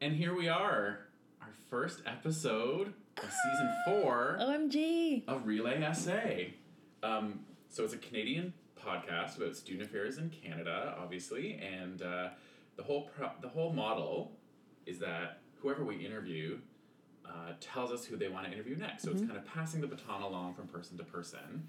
And here we are, our first episode of season four OMG. of Relay SA. Um, so it's a Canadian podcast about student affairs in Canada, obviously, and uh, the whole pro- the whole model is that whoever we interview uh, tells us who they want to interview next. So it's kind of passing the baton along from person to person.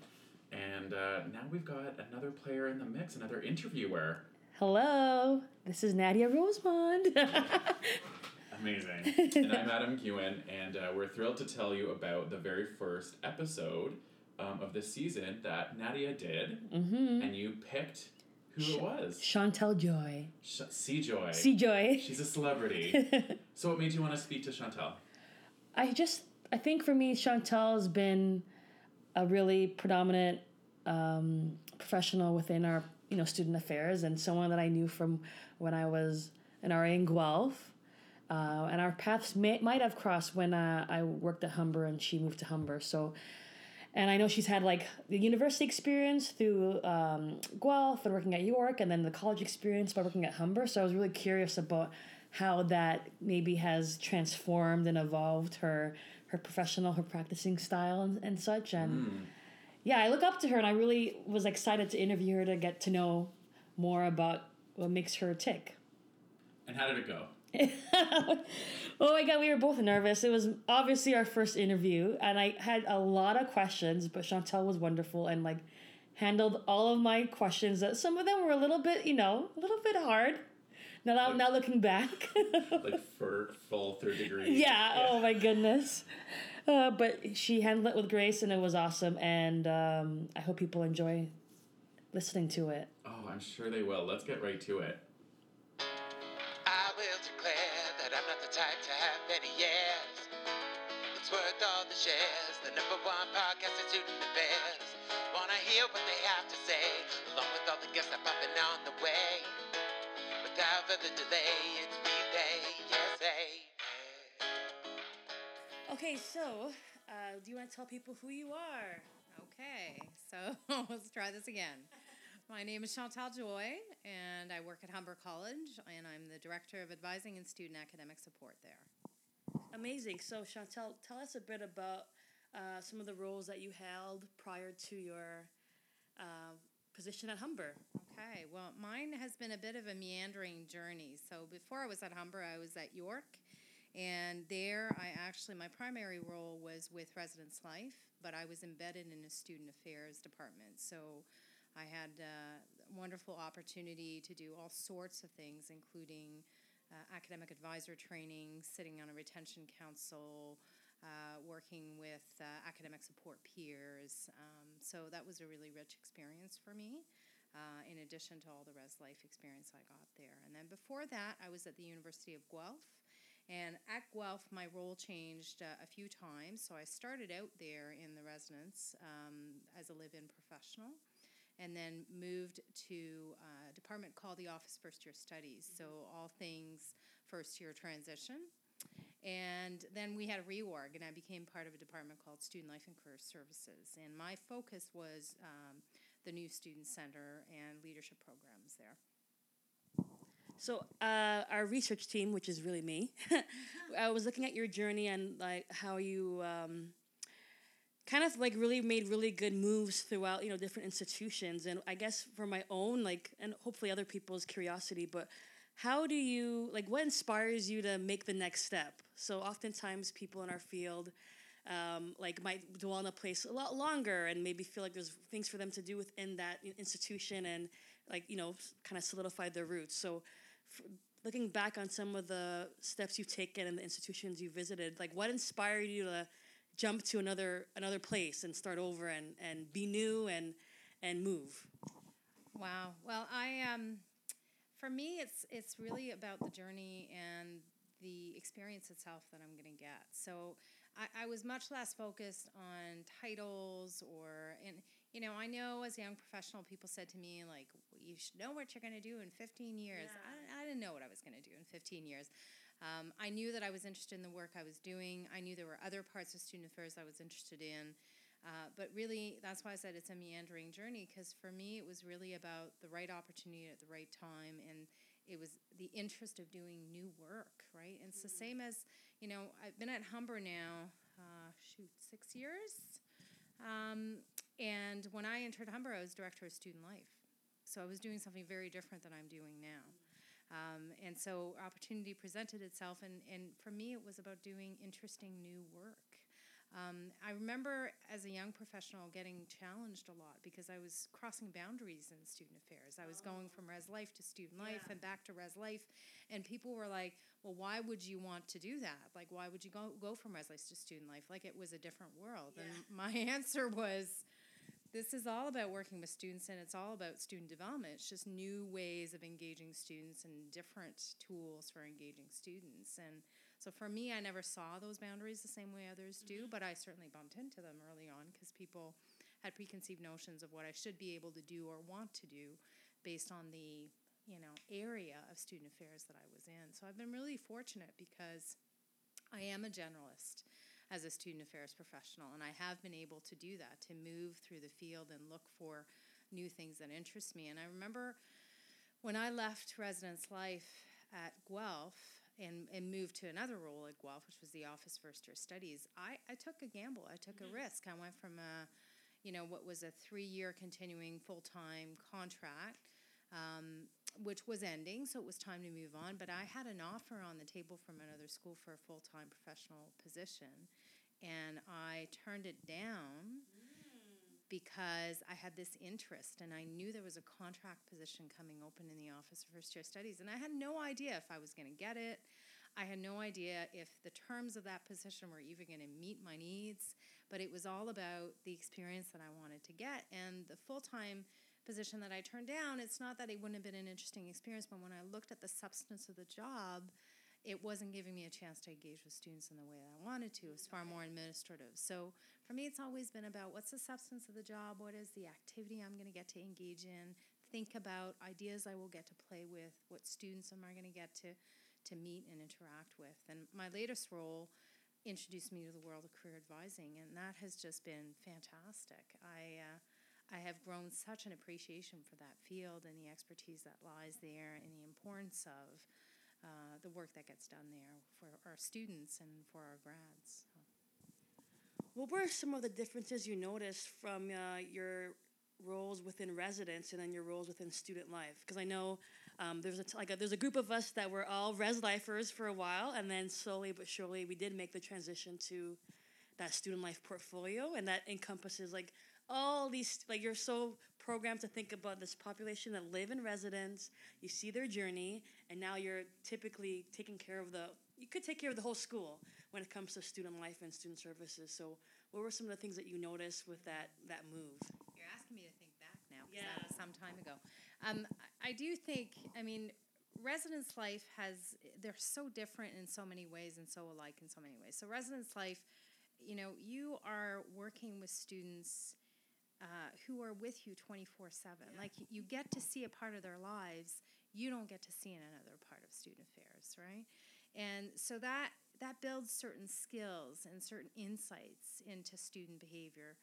And uh, now we've got another player in the mix, another interviewer. Hello. This is Nadia Rosemond. Amazing. and I'm Adam Ewan, and uh, we're thrilled to tell you about the very first episode um, of this season that Nadia did, mm-hmm. and you picked who it was. Chantel Joy. Sh- C-Joy. C Joy. She's a celebrity. so, what made you want to speak to Chantel? I just, I think for me, Chantel has been a really predominant um, professional within our, you know, student affairs and someone that I knew from when I was an RA in Guelph. Uh, and our paths may, might have crossed when uh, I worked at Humber and she moved to Humber. So, and I know she's had like the university experience through um, Guelph and working at York, and then the college experience by working at Humber. So I was really curious about how that maybe has transformed and evolved her her professional, her practicing style and, and such. And yeah, I look up to her, and I really was excited to interview her to get to know more about what makes her tick. And how did it go? Oh my god, we were both nervous. It was obviously our first interview, and I had a lot of questions, but Chantel was wonderful and like handled all of my questions. That some of them were a little bit, you know, a little bit hard. Now, now, now looking back, Like for full third degree? yeah, Oh my goodness. Uh, but she handled it with grace, and it was awesome. And um, I hope people enjoy listening to it. Oh, I'm sure they will. Let's get right to it. Shares. The number one podcast in student affairs. Wanna hear what they have to say, along with all the guests that popping on the way. Without further delay, it's Relay SA. Okay, so uh, do you want to tell people who you are? Okay, so let's try this again. My name is Chantal Joy, and I work at Humber College, and I'm the Director of Advising and Student Academic Support there. Amazing. So, Chantel, tell us a bit about uh, some of the roles that you held prior to your uh, position at Humber. Okay, well, mine has been a bit of a meandering journey. So before I was at Humber, I was at York, and there I actually, my primary role was with Residence Life, but I was embedded in a student affairs department. So I had a wonderful opportunity to do all sorts of things, including uh, academic advisor training, sitting on a retention council, uh, working with uh, academic support peers. Um, so that was a really rich experience for me, uh, in addition to all the Res Life experience I got there. And then before that, I was at the University of Guelph. And at Guelph, my role changed uh, a few times. So I started out there in the residence um, as a live in professional and then moved to a department called the Office First Year Studies. So all things first year transition. And then we had a reorg, and I became part of a department called Student Life and Career Services. And my focus was um, the new student center and leadership programs there. So, uh, our research team, which is really me, I was looking at your journey and like how you um, kind of like really made really good moves throughout, you know, different institutions. And I guess for my own, like, and hopefully other people's curiosity, but how do you like what inspires you to make the next step? So, oftentimes people in our field. Um, like might dwell in a place a lot longer and maybe feel like there's things for them to do within that institution and like you know kind of solidify their roots so f- looking back on some of the steps you've taken and the institutions you visited like what inspired you to jump to another another place and start over and and be new and and move Wow. Well, I um, for me, it's it's really about the journey and the experience itself that I'm going to get. So I, I was much less focused on titles or and you know I know as a young professional, people said to me like, "You should know what you're going to do in 15 years." I, I didn't know what I was going to do in 15 years. Um, I knew that I was interested in the work I was doing. I knew there were other parts of student affairs I was interested in. Uh, but really, that's why I said it's a meandering journey because for me, it was really about the right opportunity at the right time. And it was the interest of doing new work, right? And it's the same as, you know, I've been at Humber now, uh, shoot, six years. Um, and when I entered Humber, I was director of student life. So I was doing something very different than I'm doing now. Um, and so opportunity presented itself, and, and for me, it was about doing interesting new work. Um, I remember as a young professional getting challenged a lot because I was crossing boundaries in student affairs. I was oh. going from res life to student life yeah. and back to res life, and people were like, "Well, why would you want to do that? Like, why would you go go from res life to student life? Like it was a different world." Yeah. And my answer was, this is all about working with students and it's all about student development. It's just new ways of engaging students and different tools for engaging students. And so for me, I never saw those boundaries the same way others do, mm-hmm. but I certainly bumped into them early on because people had preconceived notions of what I should be able to do or want to do based on the you know area of student affairs that I was in. So I've been really fortunate because I am a generalist as a student affairs professional. And I have been able to do that, to move through the field and look for new things that interest me. And I remember when I left residence life at Guelph and, and moved to another role at Guelph, which was the Office First Year Studies, I, I took a gamble. I took mm-hmm. a risk. I went from a, you know, what was a three year continuing full time contract. Um, which was ending, so it was time to move on. But I had an offer on the table from another school for a full time professional position, and I turned it down because I had this interest and I knew there was a contract position coming open in the Office of First Year Studies, and I had no idea if I was going to get it. I had no idea if the terms of that position were even going to meet my needs, but it was all about the experience that I wanted to get. And the full time position that I turned down, it's not that it wouldn't have been an interesting experience, but when I looked at the substance of the job, it wasn't giving me a chance to engage with students in the way that I wanted to. It was far more administrative. So for me, it's always been about what's the substance of the job, what is the activity I'm going to get to engage in, think about ideas I will get to play with, what students am I going to get to to meet and interact with. And my latest role introduced me to the world of career advising, and that has just been fantastic. I uh, I have grown such an appreciation for that field and the expertise that lies there and the importance of uh, the work that gets done there for our students and for our grads. What were some of the differences you noticed from uh, your roles within residence and then your roles within student life? Because I know um, there's a t- like a, there's a group of us that were all res lifers for a while, and then slowly but surely we did make the transition to that student life portfolio, and that encompasses like all these like you're so programmed to think about this population that live in residence. You see their journey and now you're typically taking care of the you could take care of the whole school when it comes to student life and student services. So what were some of the things that you noticed with that that move? You're asking me to think back now yeah that was some time ago. Um, i do think i mean residence life has they're so different in so many ways and so alike in so many ways. So residence life you know you are working with students uh, who are with you 24 7. Like you get to see a part of their lives you don't get to see in another part of student affairs, right? And so that that builds certain skills and certain insights into student behavior.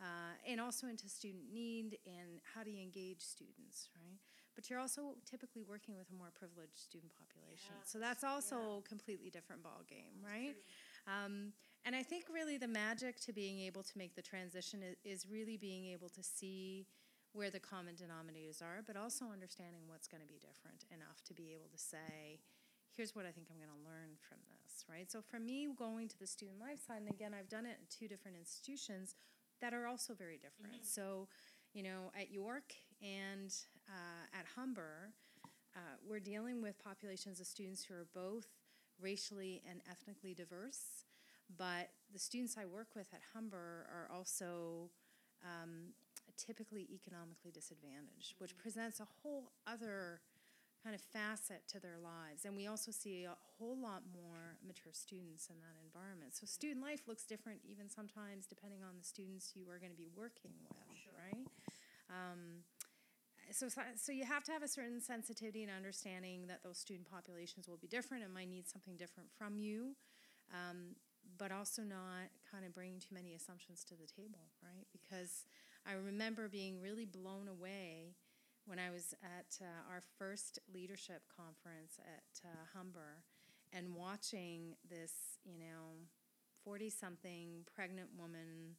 Uh, and also into student need and how do you engage students, right? But you're also typically working with a more privileged student population, yeah. so that's also yeah. a completely different ball game, right? Um, and I think really the magic to being able to make the transition is, is really being able to see where the common denominators are, but also understanding what's going to be different enough to be able to say, here's what I think I'm going to learn from this, right? So for me, going to the student life side, and again, I've done it in two different institutions that are also very different. Mm-hmm. So, you know, at York and uh, at Humber, uh, we're dealing with populations of students who are both racially and ethnically diverse but the students I work with at Humber are also um, typically economically disadvantaged, which mm-hmm. presents a whole other kind of facet to their lives. And we also see a whole lot more mature students in that environment. So student life looks different even sometimes depending on the students you are going to be working with, sure. right? Um, so, so you have to have a certain sensitivity and understanding that those student populations will be different and might need something different from you. Um, but also not kind of bringing too many assumptions to the table, right? Because I remember being really blown away when I was at uh, our first leadership conference at uh, Humber and watching this, you know, 40 something pregnant woman,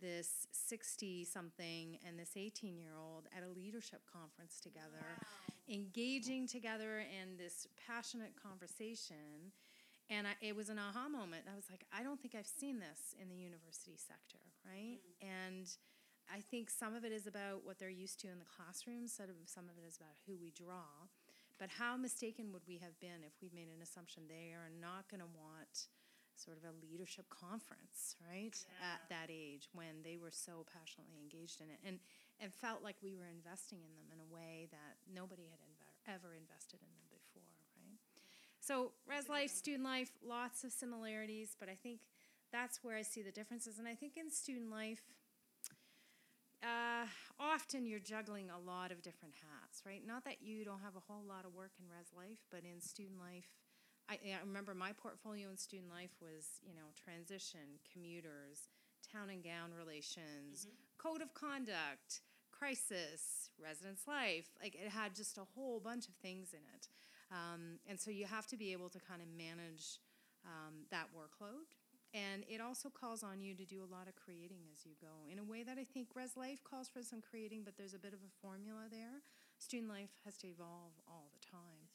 this 60 something, and this 18 year old at a leadership conference together, engaging together in this passionate conversation. And I, it was an aha moment. I was like, I don't think I've seen this in the university sector, right? Mm. And I think some of it is about what they're used to in the classroom, some of, some of it is about who we draw. But how mistaken would we have been if we'd made an assumption they are not going to want sort of a leadership conference, right? At that age when they were so passionately engaged in it and, and felt like we were investing in them in a way that nobody had inve- ever invested in them? So, res life, student life, lots of similarities, but I think that's where I see the differences. And I think in student life, uh, often you're juggling a lot of different hats, right? Not that you don't have a whole lot of work in res life, but in student life, I, I remember my portfolio in student life was, you know, transition, commuters, town and gown relations, code of conduct, crisis, residence life. Like it had just a whole bunch of things in it. Um, and so you have to be able to kind of manage um, that workload. And it also calls on you to do a lot of creating as you go in a way that I think Res Life calls for some creating, but there's a bit of a formula there. Student life has to evolve all the time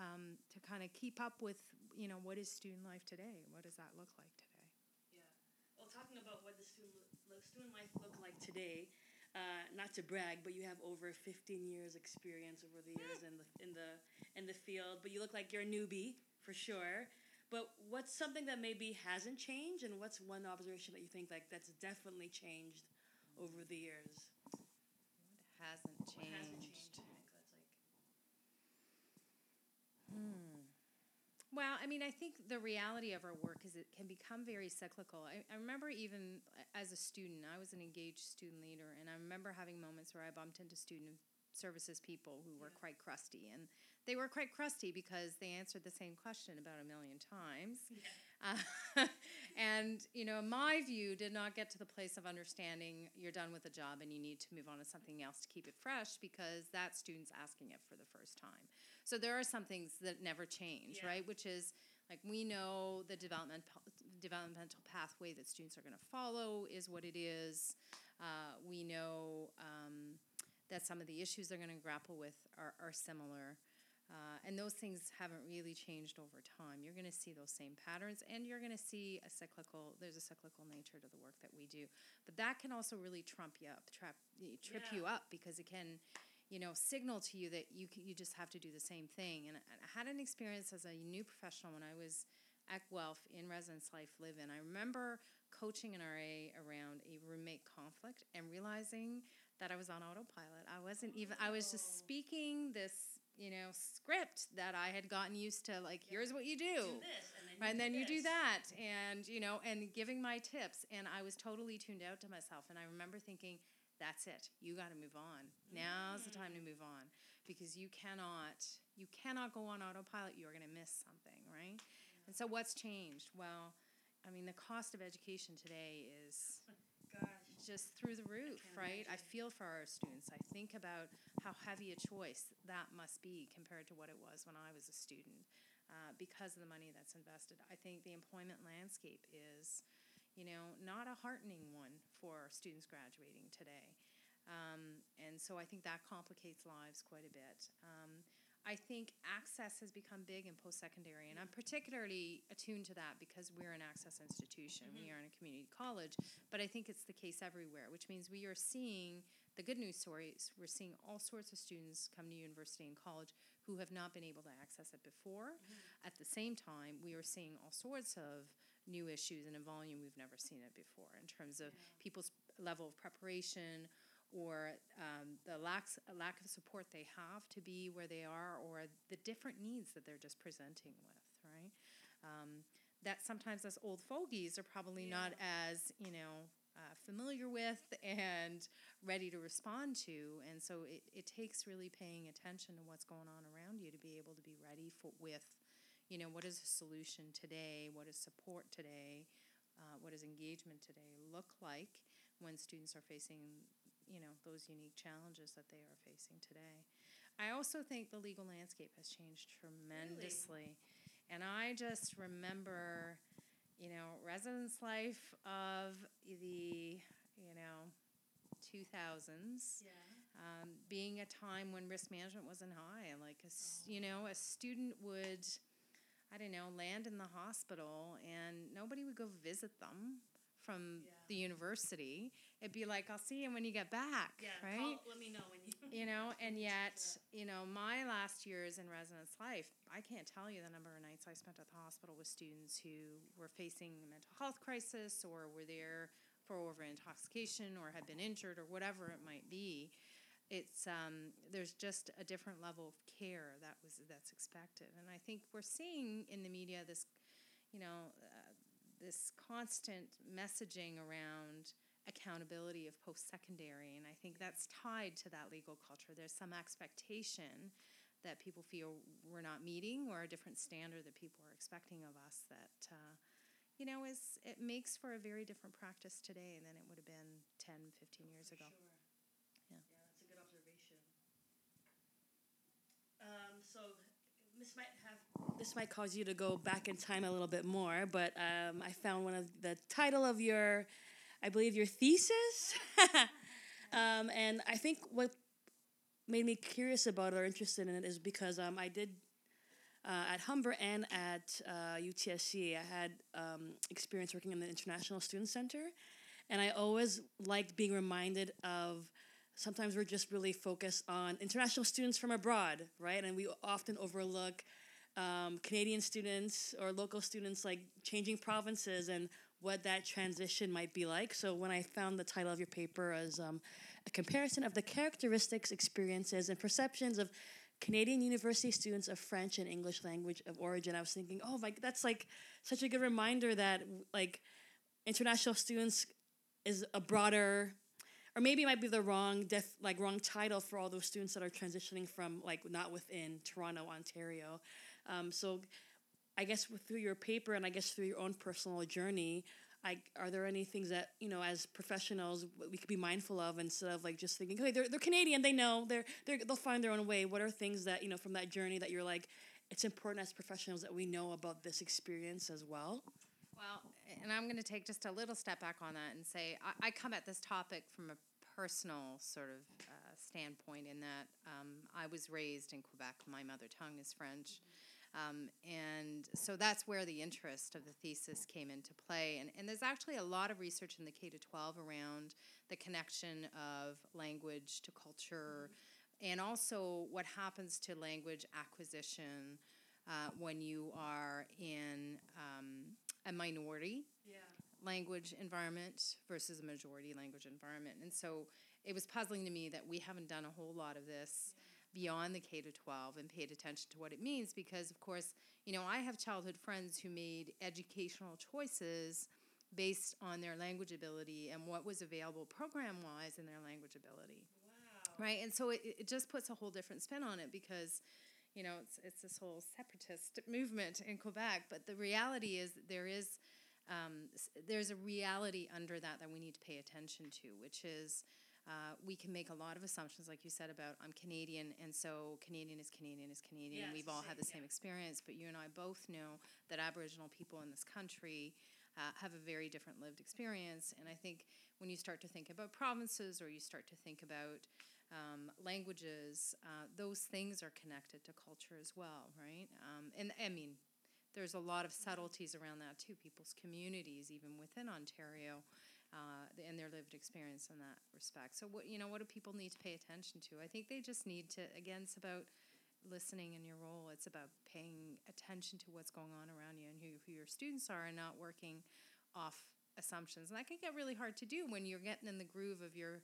um, to kind of keep up with, you know, what is student life today? What does that look like today? Yeah. Well, talking about what the student, lo- student life look like today, uh, not to brag, but you have over 15 years experience over the years in the in the in the field. But you look like you're a newbie for sure. But what's something that maybe hasn't changed, and what's one observation that you think like that's definitely changed over the years? Hasn't What changed. hasn't changed? you think that's like Well, I mean, I think the reality of our work is it can become very cyclical. I, I remember even as a student, I was an engaged student leader, and I remember having moments where I bumped into student services people who were quite crusty. And they were quite crusty because they answered the same question about a million times. Uh, and, you know, my view did not get to the place of understanding you're done with the job and you need to move on to something else to keep it fresh because that student's asking it for the first time. So there are some things that never change, Yeah. right? Which is like we know the development developmental pathway that students are going to follow is what it is. Uh, we know um, that some of the issues they're going to grapple with are, are similar. Uh, and those things haven't really changed over time. You're going to see those same patterns, and you're going to see a cyclical. There's a cyclical nature to the work that we do, but that can also really trump you up, trap, trip you up because it can, you know, signal to you that you you just have to do the same thing. And I had an experience as a new professional when I was at Guelph in residence life live in. I remember coaching an RA around a roommate conflict and realizing that I was on autopilot. I wasn't even I was just oh. speaking this, you know, script that I had gotten used to like here's what you do. do this, and then you and do then you do that and you know and giving my tips and I was totally tuned out to myself and I remember thinking that's it. You got to move on. Now's the time to move on because you cannot you cannot go on autopilot. You're going to miss something, right? And so what's changed? Well, I mean the cost of education today is Gosh. just through the roof, can't right? I feel for our students. I think about how heavy a choice that must be compared to what it was when I was a student uh, because of the money that's invested. I think the employment landscape is, you know, not a heartening one for students graduating today. Um, and so I think that complicates lives quite a bit. Um, I think access has become big in post secondary, and I'm particularly attuned to that because we're an access institution. We are in a community college, but I think it's the case everywhere, which means we are seeing the good news stories. We're seeing all sorts of students come to university and college who have not been able to access it before. At the same time, we are seeing all sorts of new issues in a volume we've never seen it before in terms of people's level of preparation or um, the lack, lack of support they have to be where they are or the different needs that they're just presenting with, right? Um, that sometimes us old fogies are probably not as, you know, uh, familiar with and ready to respond to. And so it, it takes really paying attention to what's going on around you to be able to be ready for with, you know, what is a solution today? What is support today? Uh, what does engagement today look like when students are facing you know those unique challenges that they are facing today. I also think the legal landscape has changed tremendously, and I just remember, you know, residence life of the you know 2000s um, being a time when risk management wasn't high and like a, s- you know a student would i don't know land in the hospital and nobody would go visit them from Yeah. the university it'd be like i'll see you when you get back right let me know when you. you know and yet you know my last years in residence life i can't tell you the number of nights i spent at the hospital with students who were facing a mental health crisis or were there for over intoxication or had been injured or whatever it might be it's um, there's just a different level of care that was that's expected. And i think we're seeing in the media this you know uh, this constant messaging around accountability of post-secondary. And i think that's tied to that legal culture. There's some expectation that people feel we're not meeting or a different standard that people are expecting of us that uh, you know is it makes for a very different practice today than it would have been 10 15 years ago. Yeah. Yeah, that's a good observation. Um, so this might have this might cause you to go back in time a little bit more, but um, I found one of the title of your, I believe your thesis, um, and I think what made me curious about it or interested in it is because um, I did uh, at Humber and at uh, UTSC, I had um, experience working in the International Student Center, and I always liked being reminded of sometimes we're just really focused on international students from abroad, right? And we often overlook um, Canadian students or local students like changing provinces and what that transition might be like. So when I found the title of your paper as um, a comparison of the characteristics, experiences, and perceptions of Canadian university students of French and English language of origin, I was thinking, oh, like that's like such a good reminder that like international students is a broader or maybe it might be the wrong def, like wrong title for all those students that are transitioning from like not within Toronto, Ontario. Um, so, I guess through your paper and I guess through your own personal journey, I, are there any things that you know as professionals we could be mindful of instead of like just thinking, okay, they're, they're Canadian, they know, they're, they're they'll find their own way. What are things that you know from that journey that you're like, it's important as professionals that we know about this experience as well. Well, and I'm going to take just a little step back on that and say I, I come at this topic from a personal sort of uh, standpoint in that um, I was raised in Quebec. My mother tongue is French. Um, and so that's where the interest of the thesis came into play. And, and there's actually a lot of research in the K to 12 around the connection of language to culture and also what happens to language acquisition uh, when you are in um, a minority Yeah. language environment versus a majority language environment. And so it was puzzling to me that we haven't done a whole lot of this beyond the K to 12 and paid attention to what it means because of course, you know, I have childhood friends who made educational choices based on their language ability and what was available program wise in their language ability. Wow. Right? And so it, it just puts a whole different spin on it because you know, it's, it's this whole separatist movement in Quebec, but the reality is there is um, there's a reality under that that we need to pay attention to, which is uh, we can make a lot of assumptions, like you said about I'm Canadian, and so Canadian is Canadian is Canadian. Yeah, We've all had the yeah. same experience, but you and I both know that Aboriginal people in this country uh, have a very different lived experience. And I think when you start to think about provinces or you start to think about um, languages, uh, those things are connected to culture as well, right? Um, and I mean, there's a lot of subtleties around that too. People's communities, even within Ontario, uh, and their lived experience in that respect. So, what you know, what do people need to pay attention to? I think they just need to. Again, it's about listening in your role. It's about paying attention to what's going on around you and who, who your students are, and not working off assumptions. And that can get really hard to do when you're getting in the groove of your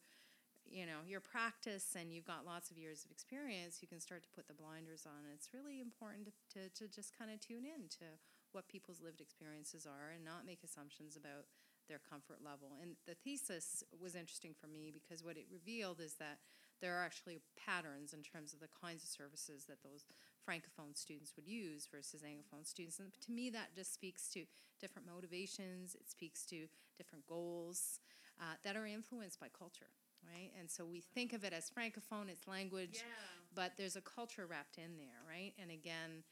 you know your practice and you've got lots of years of experience you can start to put the blinders on. It's really important to, to, to just kind of tune in to what people's lived experiences are and not make assumptions about their comfort level. And the thesis was interesting for me because what it revealed is that there are actually patterns in terms of the kinds of services that those francophone students would use versus anglophone students. And to me that just speaks to different motivations. It speaks to different goals uh, that are influenced by culture right? And so we think of it as francophone, it's language, but there's a culture wrapped in there, right? And again,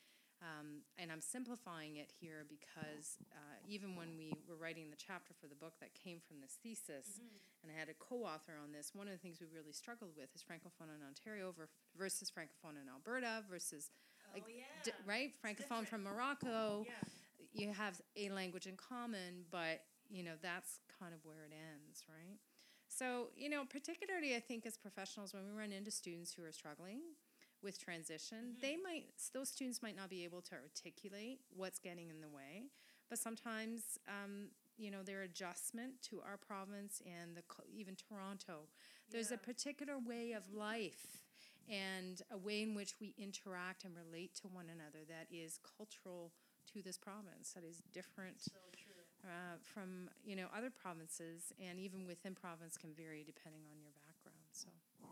um, and I'm simplifying it here because uh, even when we were writing the chapter for the book that came from this thesis, and I had a co-author on this, one of the things we really struggled with is francophone in Ontario versus francophone in Alberta versus like d- right francophone from Morocco. You have a language in common, but you know that's kind of where it ends, right? So you know, particularly I think as professionals, when we run into students who are struggling with transition, they might those students might not be able to articulate what's getting in the way, but sometimes um, you know their adjustment to our province and the even Toronto, there's a particular way of life and a way in which we interact and relate to one another that is cultural to this province that is different uh, from you know other provinces and even within province can vary depending on your background so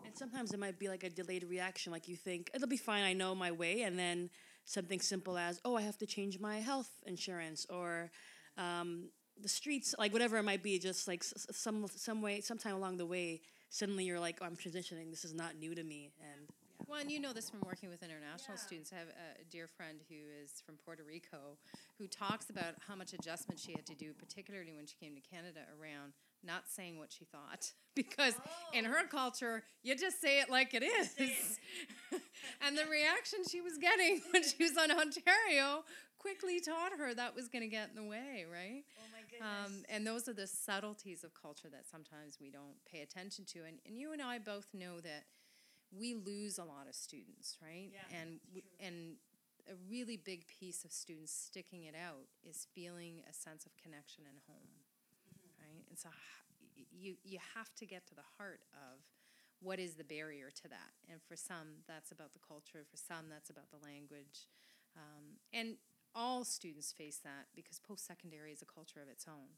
And sometimes it might be like a delayed reaction, like you think it'll be fine, I know my way, and then something simple as, oh, I have to change my health insurance, or um, the streets, like whatever it might be, just like some some way, sometime along the way, suddenly you're like, oh, I'm transitioning. This is not new to me, and Well, and you know this from working with international students. I have a dear friend who is from Puerto Rico who talks about how much adjustment she had to do, particularly when she came to Canada, around not saying what she thought. Because in her culture, you just say it like it is. and the reaction she was getting when she was on Ontario quickly taught her that was going to get in the way, right? oh my Um, and those are the subtleties of culture that sometimes we don't pay attention to. And, and you and I both know that we lose a lot of students, right? Yeah, and w- and a really big piece of students sticking it out is feeling a sense of connection and home, right? And so you you have to get to the heart of what is the barrier to that. And for some, that's about the culture. For some, that's about the language. Um, and all students face that because post secondary is a culture of its own.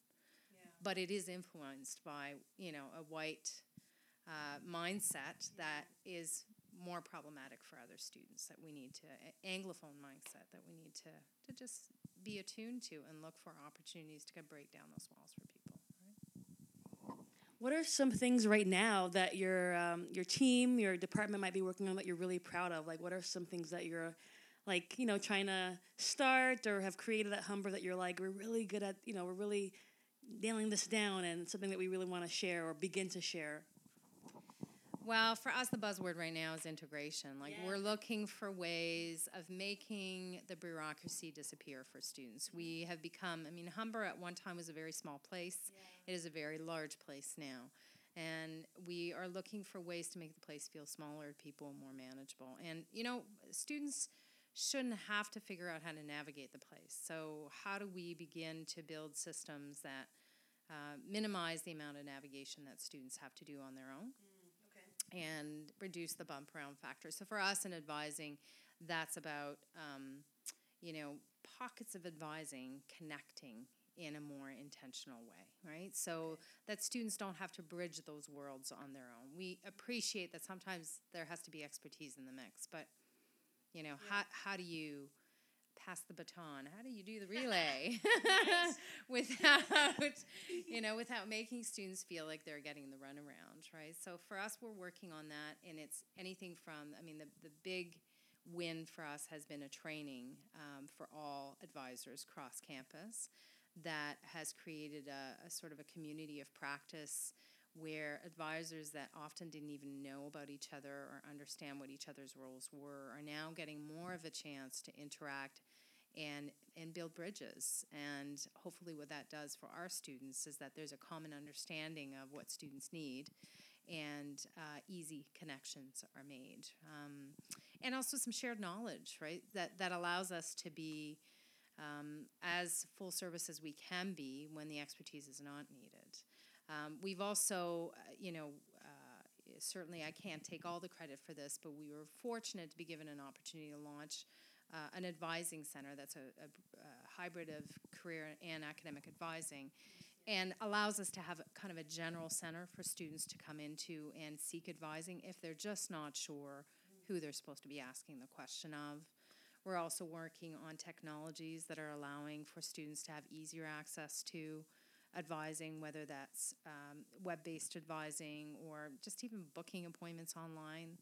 Yeah. But it is influenced by, you know, a white uh, mindset that is more problematic for other students that we need to, anglophone mindset that we need to, to just be attuned to and look for opportunities to break down those walls for people. What are some things right now that your um, your team, your department might be working on that you're really proud of? Like, what are some things that you're like, you know, trying to start or have created at Humber that you're like, we're really good at, you know, we're really nailing this down and something that we really want to share or begin to share? Well, for us, the buzzword right now is integration. Like, we're looking for ways of making the bureaucracy disappear for students. We have become, I mean, Humber at one time was a very small place, it is a very large place now. And we are looking for ways to make the place feel smaller to people and more manageable. And, you know, students shouldn't have to figure out how to navigate the place. So, how do we begin to build systems that uh, minimize the amount of navigation that students have to do on their own? And reduce the bump around factor. So for us in advising, that's about um, you know pockets of advising connecting in a more intentional way, right? So that students don't have to bridge those worlds on their own. We appreciate that sometimes there has to be expertise in the mix, but you know how how do you pass the baton? How do you do the relay without you know without making students feel like they're getting the runaround, right? So for us, we're working on that, and it's anything from I mean the the big win for us has been a training um, for all advisors cross campus that has created a, a sort of a community of practice where advisors that often didn't even know about each other or understand what each other's roles were are now getting more of a chance to interact and and build bridges. And hopefully what that does for our students is that there's a common understanding of what students need and uh, easy connections are made. Um, and also some shared knowledge right? That that allows us to be um, as full service as we can be when the expertise is not needed um, we've also, uh, you know, uh, certainly I can't take all the credit for this, but we were fortunate to be given an opportunity to launch uh, an advising center that's a, a, a hybrid of career and academic advising and allows us to have kind of a general center for students to come into and seek advising if they're just not sure who they're supposed to be asking the question of. We're also working on technologies that are allowing for students to have easier access to advising, whether that's um, web based advising or just even booking appointments online.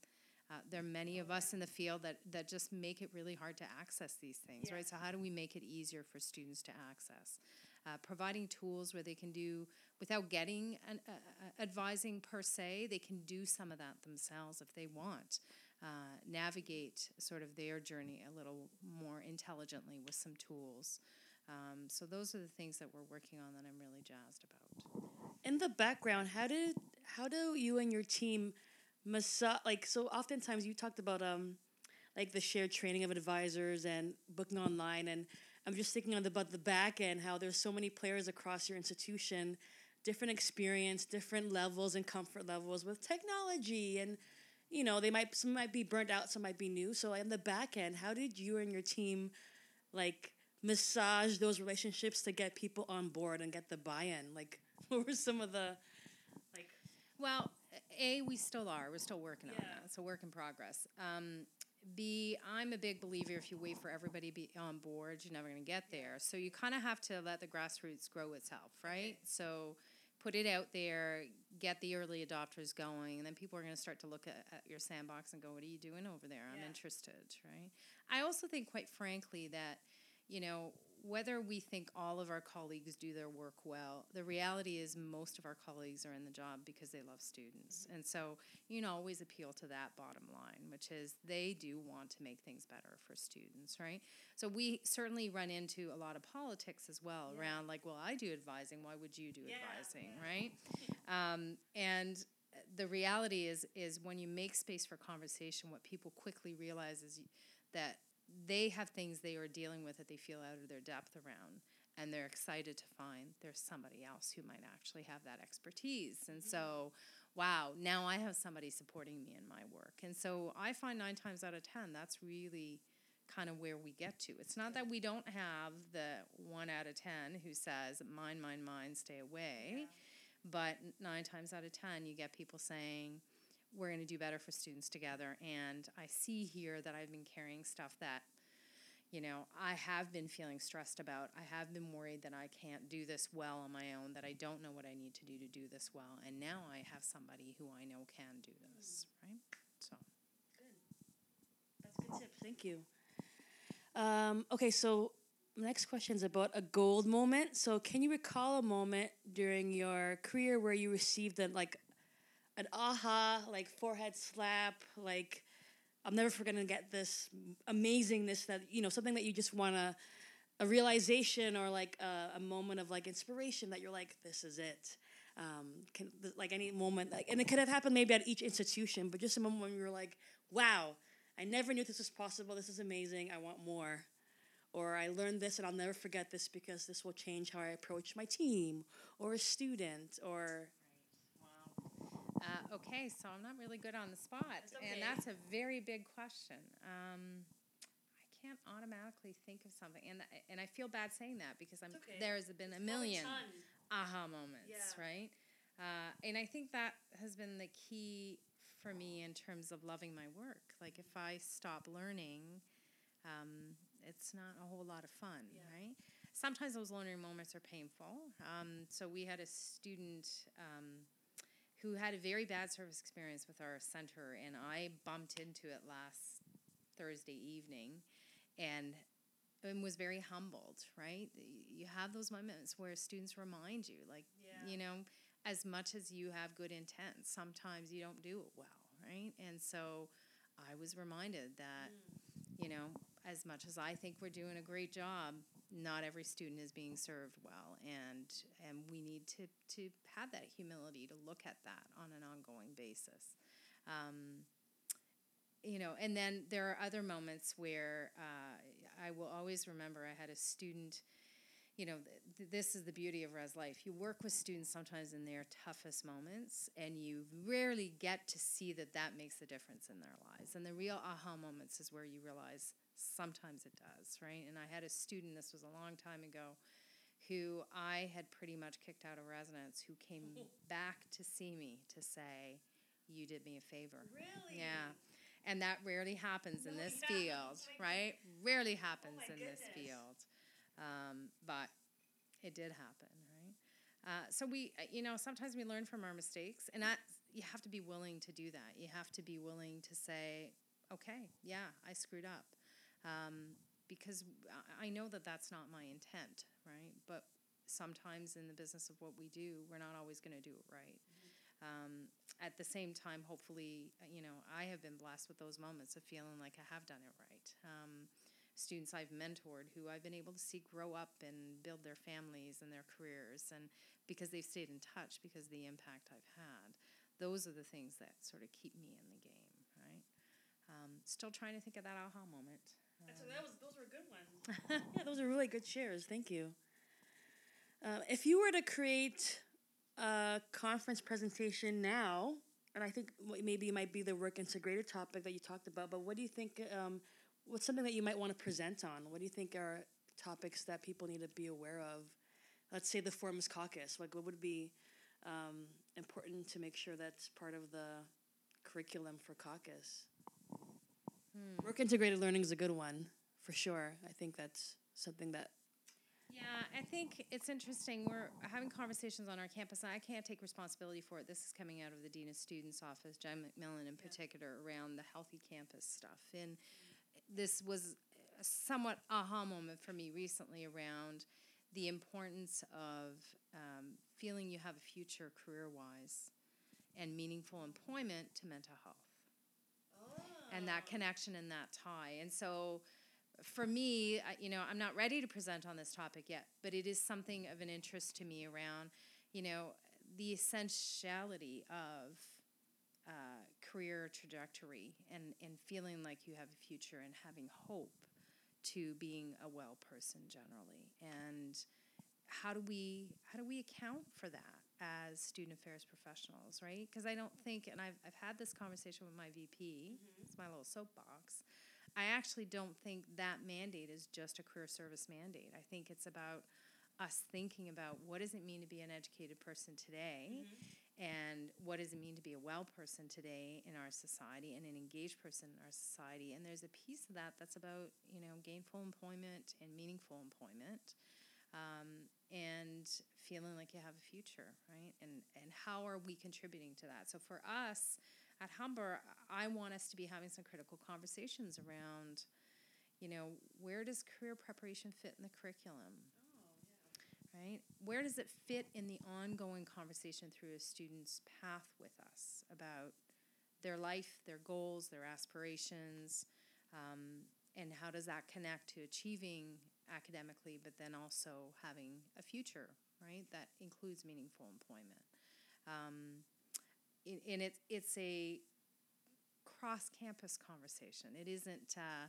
Uh, there are many of us in the field that, that just make it really hard to access these things, right? So, how do we make it easier for students to access? Uh, providing tools where they can do, without getting an, uh, uh, advising per se, they can do some of that themselves if they want. Uh, navigate sort of their journey a little more intelligently with some tools. Um, so those are the things that we're working on that I'm really jazzed about. In the background, how did how do you and your team massage? Like so, oftentimes you talked about um, like the shared training of advisors and booking online, and I'm just thinking on the, about the back end how there's so many players across your institution, different experience, different levels and comfort levels with technology and you know they might some might be burnt out some might be new so in the back end how did you and your team like massage those relationships to get people on board and get the buy-in like what were some of the like Well, A, we still are. We're still working on that. It's a work in progress. Um, B, I'm a big believer if you wait for everybody to be on board, you're never going to get there. So you kind of have to let the grassroots grow itself, right? So put it out there, get the early adopters going, and then people are going to start to look at, at your sandbox and go, what are you doing over there? I'm Yeah. interested, right? I also think, quite frankly, that you know, whether we think all of our colleagues do their work well, the reality is most of our colleagues are in the job because they love students. And so you know, always appeal to that bottom line, which is they do want to make things better for students, right? So we certainly run into a lot of politics as well around like, well, I do advising, why would you do advising, right? Um, and the reality is is when you make space for conversation, what people quickly realize is that they have things they are dealing with that they feel out of their depth around and they're excited to find there's somebody else who might actually have that expertise. And mm-hmm. so wow now i have somebody supporting me in my work. And so i find nine times out of ten that's really kind of where we get to. It's not that we don't have the one out of ten who says mine mine mine stay away but nine times out of ten you get people saying we're going to do better for students together. And I see here that I've been carrying stuff that, you know, I have been feeling stressed about. I have been worried that I can't do this well on my own, that I don't know what I need to do to do this well. And now I have somebody who I know can do this, right? So. Good. That's good tip. Thank you. Um, okay, so next question is about a gold moment. So, can you recall a moment during your career where you received a, like an aha, like forehead slap, like I'm never to get this amazingness that you know something that you just want to a realization or like a, a moment of like inspiration that you're like this is it. Um, can like any moment like and it could have happened maybe at each institution, but just a moment when you're like, wow, I never knew this was possible. This is amazing. I want more. Or I learned this and I'll never forget this because this will change how I approach my team or a student or Uh, okay, so I'm not really good on the spot, That's okay. and that's a very big question. Um, I can't automatically think of something, and and I feel bad saying that because I'm okay. there's been a million aha moments, Yeah. right? Uh, and I think that has been the key for me in terms of loving my work. Like if I stop learning, um, it's not a whole lot of fun, right? Sometimes those learning moments are painful. Um, so we had a student um, who had a very bad service experience with our center, and I bumped into it last Thursday evening, and and was very humbled. Right, you have those moments where students remind you, like Yeah. you know, as much as you have good intent, sometimes you don't do it well, right? And so I was reminded that mm. you know, as much as I think we're doing a great job, not every student is being served well, and and we need to to have that humility to look at that on an ongoing basis. Um, you know, and then there are other moments where uh, I will always remember I had a student. You know, th- th- this is the beauty of Res Life. You work with students sometimes in their toughest moments, and you rarely get to see that that makes a difference in their lives. And the real aha moments is where you realize sometimes it does, right? And I had a student, this was a long time ago, who I had pretty much kicked out of residence, who came back to see me to say, You did me a favor. Really? Yeah. And that rarely happens in this field, Oh right? Rarely happens in this field. Um, but it did happen, right? Uh, so we, uh, you know, sometimes we learn from our mistakes, and that you have to be willing to do that. You have to be willing to say, okay, yeah, I screwed up, um, because I- know that that's not my intent, right? But sometimes in the business of what we do, we're not always going to do it right. Um, at the same time, hopefully, you know, I have been blessed with those moments of feeling like I have done it right. Um, students I've mentored who I've been able to see grow up and build their families and their careers, and because they've stayed in touch because of the impact I've had. Those are the things that sort of keep me in the game, right? Um, still trying to think of that aha moment. So that was those were good ones. yeah, those are really good shares. Thank you. Uh, if you were to create a conference presentation now, and I think maybe it might be the work integrated topic that you talked about, but what do you think? Um, what's something that you might want to present on? What do you think are topics that people need to be aware of? Let's say the Forums CACUSS. Like, what would be um, important to make sure that's part of the curriculum for CACUSS? Work integrated learning is a good one for sure. I think that's something that Yeah, I think it's interesting. We're having conversations on our campus, and I can't take responsibility for it. This is coming out of the Dean of Students Office, Jen McMillan in particular, around the healthy campus stuff. And this was a somewhat aha moment for me recently around the importance of um, feeling you have a future career wise and meaningful employment to mental health and that connection and that tie. And so, for me, you know, I'm not ready to present on this topic yet, but it is something of an interest to me around, you know, the essentiality of uh, career trajectory and, and feeling like you have a future and having hope to being a well person generally. And how do we how do we account for that as student affairs professionals, right? Because I don't think, and I've, I've had this conversation with my VP, it's my little soapbox. I actually don't think that mandate is just a career service mandate. I think it's about us thinking about what does it mean to be an educated person today and what does it mean to be a well person today in our society and an engaged person in our society and there's a piece of that that's about you know gainful employment and meaningful employment um, and feeling like you have a future, right? And and how are we contributing to that? So for us at Humber, I want us to be having some critical conversations around, you know, where does career preparation fit in the curriculum? Right? Where does it fit in the ongoing conversation through a student's path with us about their life, their goals, their aspirations, um, and how does that connect to achieving academically, but then also having a future, right? That includes meaningful employment. Um, and it's it's a cross campus conversation. It isn't. Uh,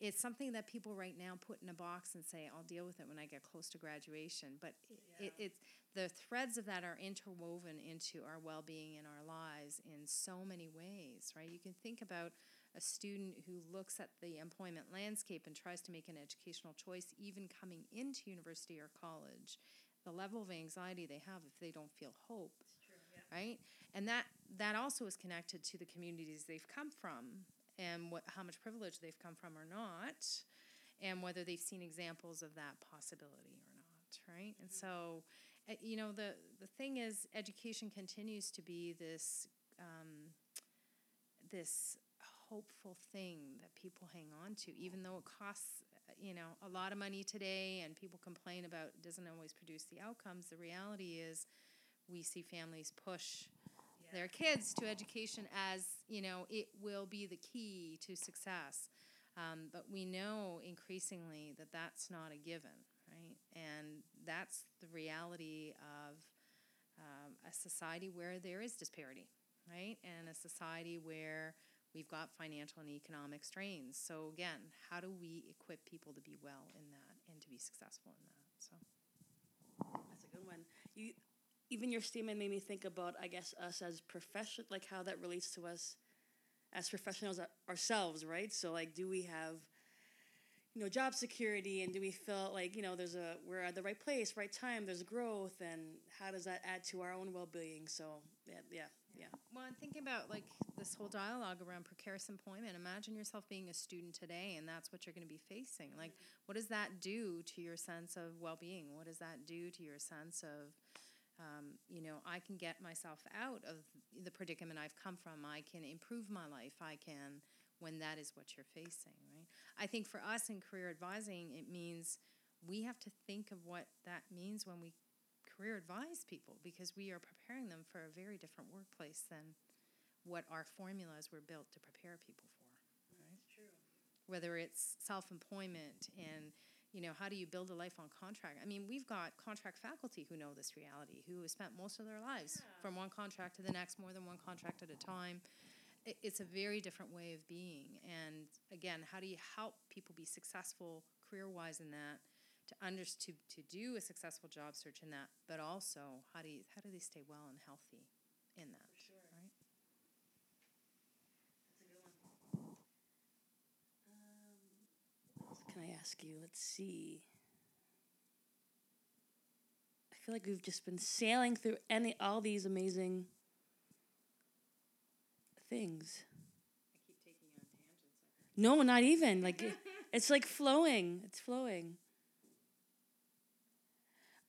it's something that people right now put in a box and say, "I'll deal with it when I get close to graduation." But it, it's the threads of that are interwoven into our well-being and our lives in so many ways, right? You can think about a student who looks at the employment landscape and tries to make an educational choice, even coming into university or college, the level of anxiety they have if they don't feel hope, right? And that that also is connected to the communities they've come from and what how much privilege they've come from or not, and whether they've seen examples of that possibility or not, right? And so, uh, you know, the the thing is, education continues to be this. Um, this hopeful thing that people hang on to, even though it costs, you know, a lot of money today, and people complain about it doesn't always produce the outcomes. The reality is, we see families push their kids to education as you know it will be the key to success. Um, but we know increasingly that that's not a given, right? And that's the reality of um, a society where there is disparity, right? And a society where we've got financial and economic strains. So again, how do we equip people to be well in that and to be successful in that? So That's a good one. You, even your statement made me think about, I guess, us as profession, like how that relates to us as professionals ourselves, right? So, like, do we have, you know, job security, and do we feel like you know there's a we're at the right place, right time, there's growth, and how does that add to our own well being? So, yeah, yeah, yeah. Well, and thinking about like this whole dialogue around precarious employment, imagine yourself being a student today and that's what you're going to be facing. Like, what does that do to your sense of well being? What does that do to your sense of Um, you know, I can get myself out of the predicament I've come from. I can improve my life. I can, when that is what you're facing, right? I think for us in career advising, it means we have to think of what that means when we career advise people because we are preparing them for a very different workplace than what our formulas were built to prepare people for. Right? True. Whether it's self employment and you know, how do you build a life on contract? I mean, we've got contract faculty who know this reality, who have spent most of their lives Yeah. from one contract to the next, more than one contract at a time. It's a very different way of being. And again, how do you help people be successful career wise in that? To under, to, to do a successful job search in that, but also how do you, how do they stay well and healthy in that? For sure. Right. That's a good one. Um, what else can I ask you? Let's see. I feel like we've just been sailing through any all these amazing things. I keep taking you on tangents. No, not even. Like it, it's like flowing. It's flowing.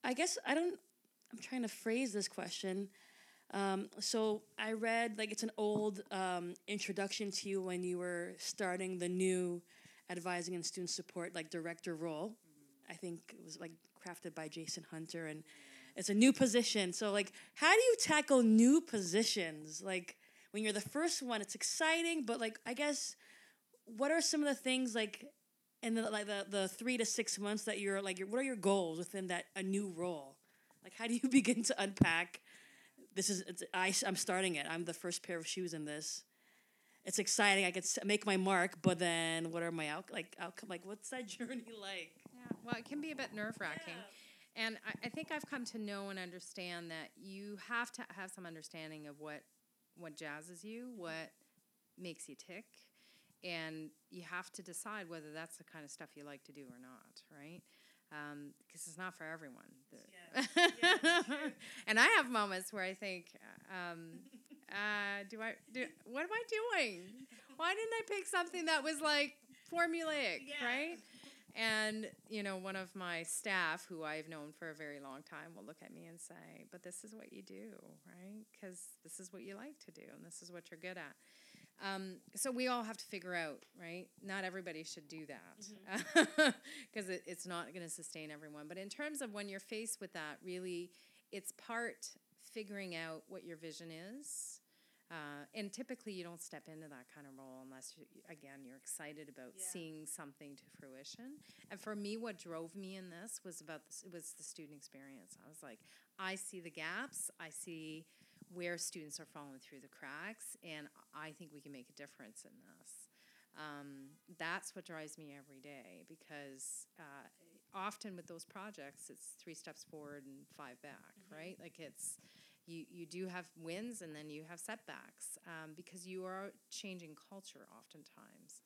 I guess I don't I'm trying to phrase this question. Um, so I read like it's an old um, introduction to you when you were starting the new advising and student support like director role. I think it was like crafted by Jason Hunter and it's a new position. So like how do you tackle new positions? Like when you're the first one, it's exciting, but like I guess what are some of the things like in the like the, the three to six months that you're like what are your goals within that a new role like how do you begin to unpack this is I, i'm starting it i'm the first pair of shoes in this it's exciting i could make my mark but then what are my out like outcome like what's that journey like Yeah, well, it can be a bit nerve wracking. Yeah. And I, I think I've come to know and understand that you have to have some understanding of what what jazzes you, what makes you tick, and you have to decide whether that's the kind of stuff you like to do or not, right? Because it's not for everyone. Yeah. Yeah, and I have moments where I think, um, uh, do I do? What am I doing? Why didn't I pick something that was like formulaic, Yeah. right? And you know, one of my staff, who I've known for a very long time, will look at me and say, "But this is what you do, right? Because this is what you like to do, and this is what you're good at." Um, so we all have to figure out, right? Not everybody should do that because it, it's not going to sustain everyone. But in terms of when you're faced with that, really, it's part figuring out what your vision is. And typically, you don't step into that kind of role unless, you, again, you're excited about Yeah. seeing something to fruition. And for me, what drove me in this was about this. It was the student experience. I was like, I see the gaps. I see where students are falling through the cracks, and I think we can make a difference in this. Um, that's what drives me every day because uh, often with those projects, it's three steps forward and five back, right? Like it's you you do have wins and then you have setbacks um, because you are changing culture oftentimes.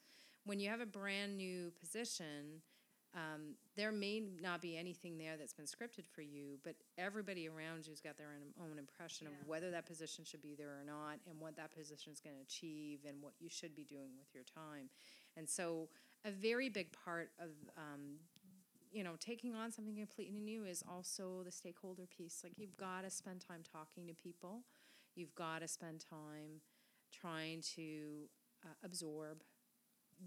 When you have a brand new position, um, there may not be anything there that's been scripted for you, but everybody around you's got their own, own impression Yeah. of whether that position should be there or not, and what that position is going to achieve, and what you should be doing with your time. And so, a very big part of um, you know taking on something completely new is also the stakeholder piece. Like you've got to spend time talking to people, you've got to spend time trying to uh, absorb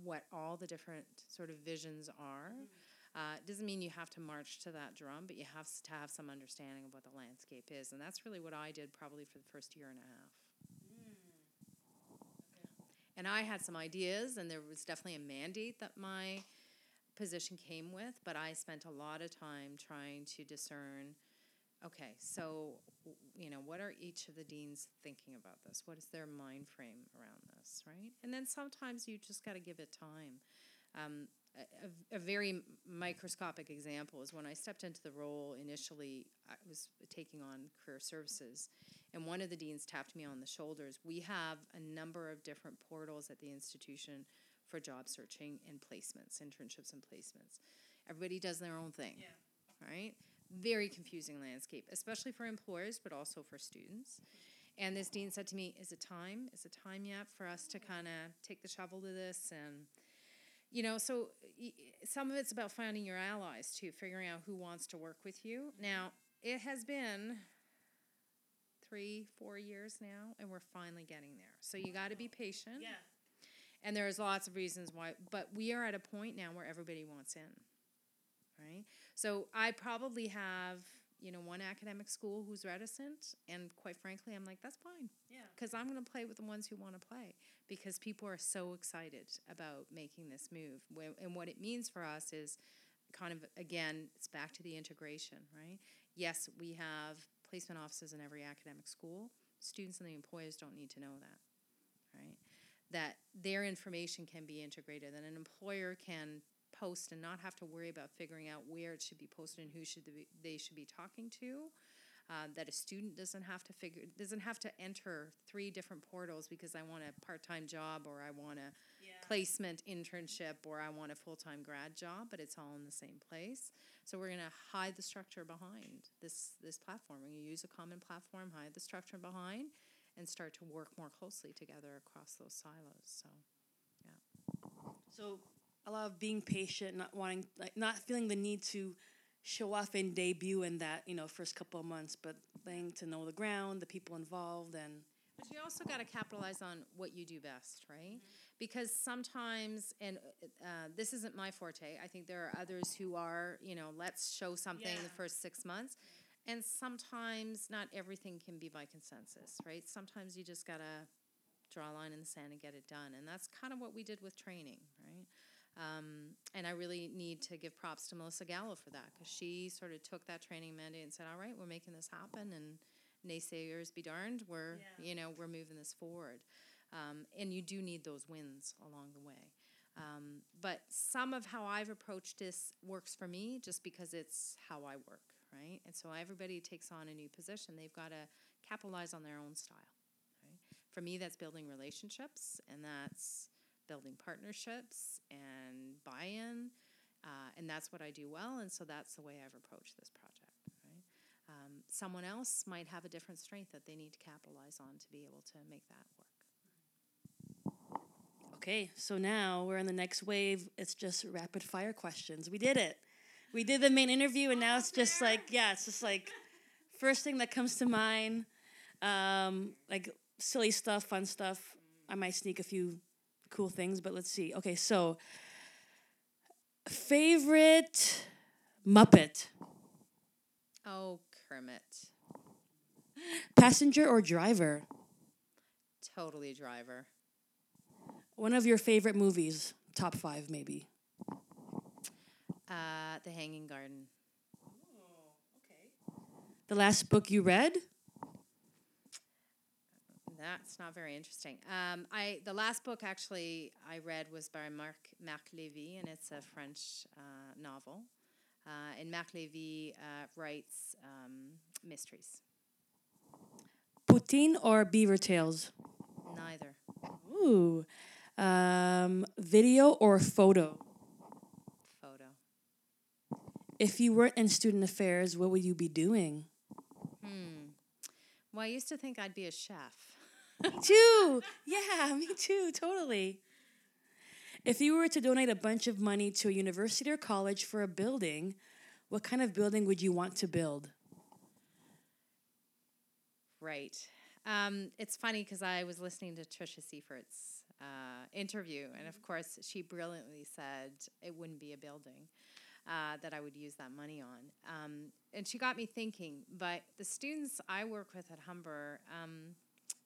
what all the different sort of visions are. Uh, doesn't mean you have to march to that drum, but you have to have some understanding of what the landscape is, and that's really what I did probably for the first year and a half. And I had some ideas, and there was definitely a mandate that my position came with, but I spent a lot of time trying to discern okay, so, you know, what are each of the deans thinking about this? What is their mind frame around this, right? And then sometimes you just got to give it time. Um, a, a- very microscopic example is when I stepped into the role initially, I was taking on career services, and one of the deans tapped me on the shoulders. We have a number of different portals at the institution for job searching and placements, internships and placements. Everybody does their own thing, right? Very confusing landscape, especially for employers, but also for students. And this dean said to me, "Is it time? Is it time yet for us to kind of take the shovel to this?" And you know, so y- some of it's about finding your allies too, figuring out who wants to work with you. Now, it has been three, four years now, and we're finally getting there. So you got to be patient. And there's lots of reasons why, but we are at a point now where everybody wants in, right? So I probably have, you know, one academic school who's reticent, and quite frankly, I'm like, that's fine. Yeah. Because I'm going to play with the ones who want to play because people are so excited about making this move. And what it means for us is kind of, again, it's back to the integration, right? Yes, we have placement offices in every academic school. Students and the employers don't need to know that? That their information can be integrated, that an employer can post and not have to worry about figuring out where it should be posted and who should they be, they should be talking to. Uh, that a student doesn't have to figure doesn't have to enter three different portals because I want a part time job or I want a placement internship or I want a full time grad job, but it's all in the same place. So we're going to hide the structure behind this this platform. We're going to use a common platform, hide the structure behind, and start to work more closely together across those silos. So yeah. So a lot of being patient, not wanting, like, not feeling the need to show off and debut in that you know first couple of months, but letting to know the ground, the people involved, and But you also got to capitalize on what you do best, right? Because sometimes, and uh, this isn't my forte. I think there are others who are, you know, let's show something the first six months. And sometimes not everything can be by consensus, right? Sometimes you just got to draw a line in the sand and get it done. And that's kind of what we did with training, right? Um, and I really need to give props to Melissa Gallo for that because she sort of took that training mandate and said, "All right, we're making this happen." And naysayers be darned, we're Yeah. you know we're moving this forward. Um, and you do need those wins along the way. Um, but some of how I've approached this works for me just because it's how I work, right? And so everybody takes on a new position. They've got to capitalize on their own style, right? For me, that's building relationships and that's building partnerships and buy in. Uh, and that's what I do well. And so that's the way I've approached this project, right? Um, someone else might have a different strength that they need to capitalize on to be able to make that work. Okay, so now we're in the next wave. It's just rapid fire questions. We did it. We did the main interview, and now it's just like, yeah, it's just like first thing that comes to mind, um, like silly stuff, fun stuff. I might sneak a few cool things, but let's see. Okay, so favorite Muppet, Oh, Kermit. passenger or driver? Totally driver. One of your favorite movies, top five maybe. Uh, the Hanging Garden. Okay. The last book you read? That's not very interesting. Um, I the last book actually I read was by Marc Marc Lévy, and it's a French uh, novel. Uh, and Marc Lévy uh, writes um, mysteries. Poutine or Beaver Tails? Neither. Ooh. Um, video or photo? Photo. If you weren't in student affairs, what would you be doing? Hmm. Well, I used to think I'd be a chef. Me too. Yeah, me too. Totally. If you were to donate a bunch of money to a university or college for a building, what kind of building would you want to build? Right. Um, it's funny because I was listening to Tricia Seifert's uh, interview, and of course, she brilliantly said it wouldn't be a building uh, that I would use that money on. Um, and she got me thinking, but the students I work with at Humber, um,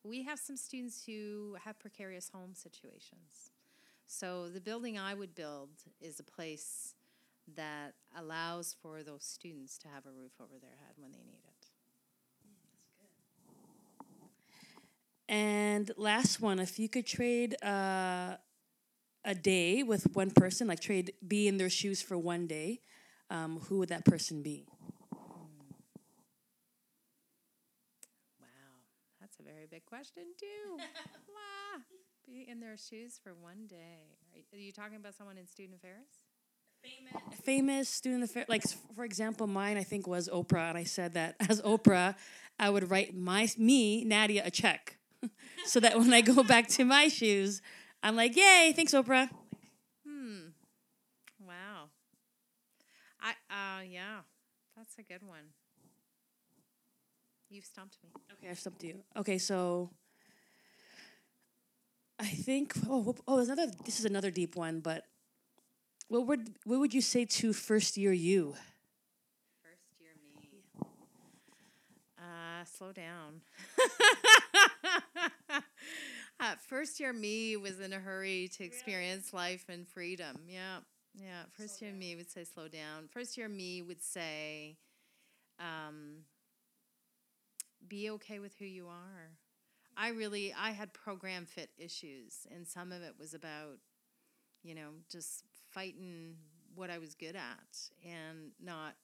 we have some students who have precarious home situations. So the building I would build is a place that allows for those students to have a roof over their head when they need it. And last one, if you could trade uh, a day with one person, like trade be in their shoes for one day, um, who would that person be? Wow, that's a very big question too. wow, be in their shoes for one day. Are you, talking about someone in student affairs? famous student affair like for example mine i think was oprah and i said that as oprah i would write my me nadia a check so that when i go back to my shoes i'm like yay thanks oprah Hmm. Wow. I uh yeah, that's a good one. You've stumped me. Okay, I stumped you. Okay, so I think oh oh there's another this is another deep one, but what would what would you say to first year you? First year me. Uh, slow down. first year me was in a hurry to experience life and freedom. Yeah. Yeah. First year me would say slow down. First year me would say um, be okay with who you are. I really I had program fit issues and some of it was about you know just fighting what I was good at and not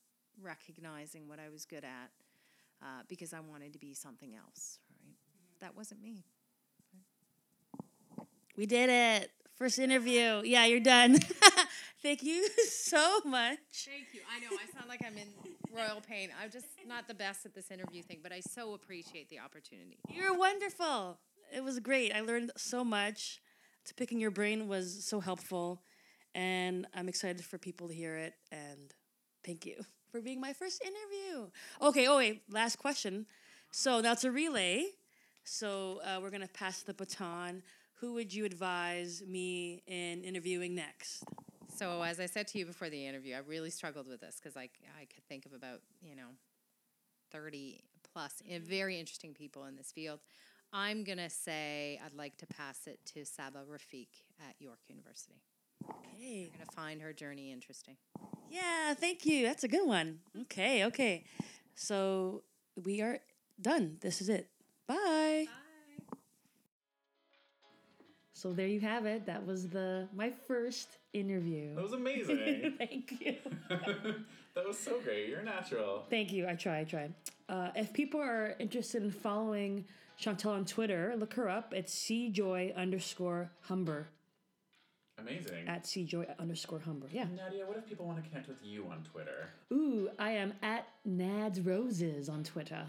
recognizing what I was good at uh, because I wanted to be something else, right? That wasn't me. We did it. First interview. Yeah, you're done. Thank you so much. Thank you. I know I sound like I'm in royal pain. I'm just not the best at this interview thing, but I so appreciate the opportunity. You're wonderful. It was great. I learned so much. To picking your brain was so helpful, and I'm excited for people to hear it. And thank you for being my first interview. Okay. Oh wait, last question. So it's a relay. So uh, we're gonna pass the baton. Who would you advise me in interviewing next? So as I said to you before the interview, I really struggled with this because I, I could think of about, you know, 30 plus uh, very interesting people in this field. I'm going to say I'd like to pass it to Saba Rafiq at York University. Okay. You're going to find her journey interesting. Yeah, thank you. That's a good one. Okay, okay. So we are done. This is it. Bye. So there you have it. That was the my first interview. That was amazing. Thank you. that was so great. You're natural. Thank you. I try. I try. Uh, if people are interested in following Chantel on Twitter, look her up. It's cjoy underscore humber Amazing. at cjoy underscore humber. Yeah. Nadia, what if people want to connect with you on Twitter? Ooh, I am at Nads Roses on Twitter.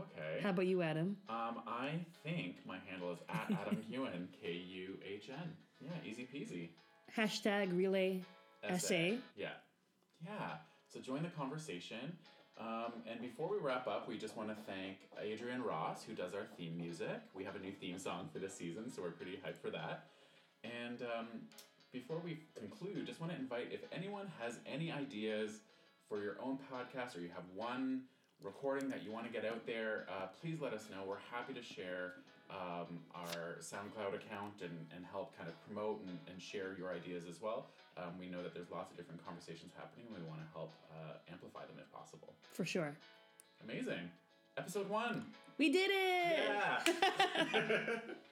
Okay. How about you, Adam? Um, I think my handle is at Adam Kuhn, K U H N. Yeah, easy peasy. Hashtag relay essay. Yeah. Yeah. So join the conversation. Um, and before we wrap up, we just want to thank Adrian Ross, who does our theme music. We have a new theme song for this season, so we're pretty hyped for that. And um, before we conclude, just want to invite if anyone has any ideas for your own podcast or you have one recording that you want to get out there, uh, please let us know. We're happy to share um, our SoundCloud account and, and help kind of promote and, and share your ideas as well. Um, we know that there's lots of different conversations happening and we want to help uh, amplify them if possible. For sure. Amazing. Episode one. We did it! Yeah.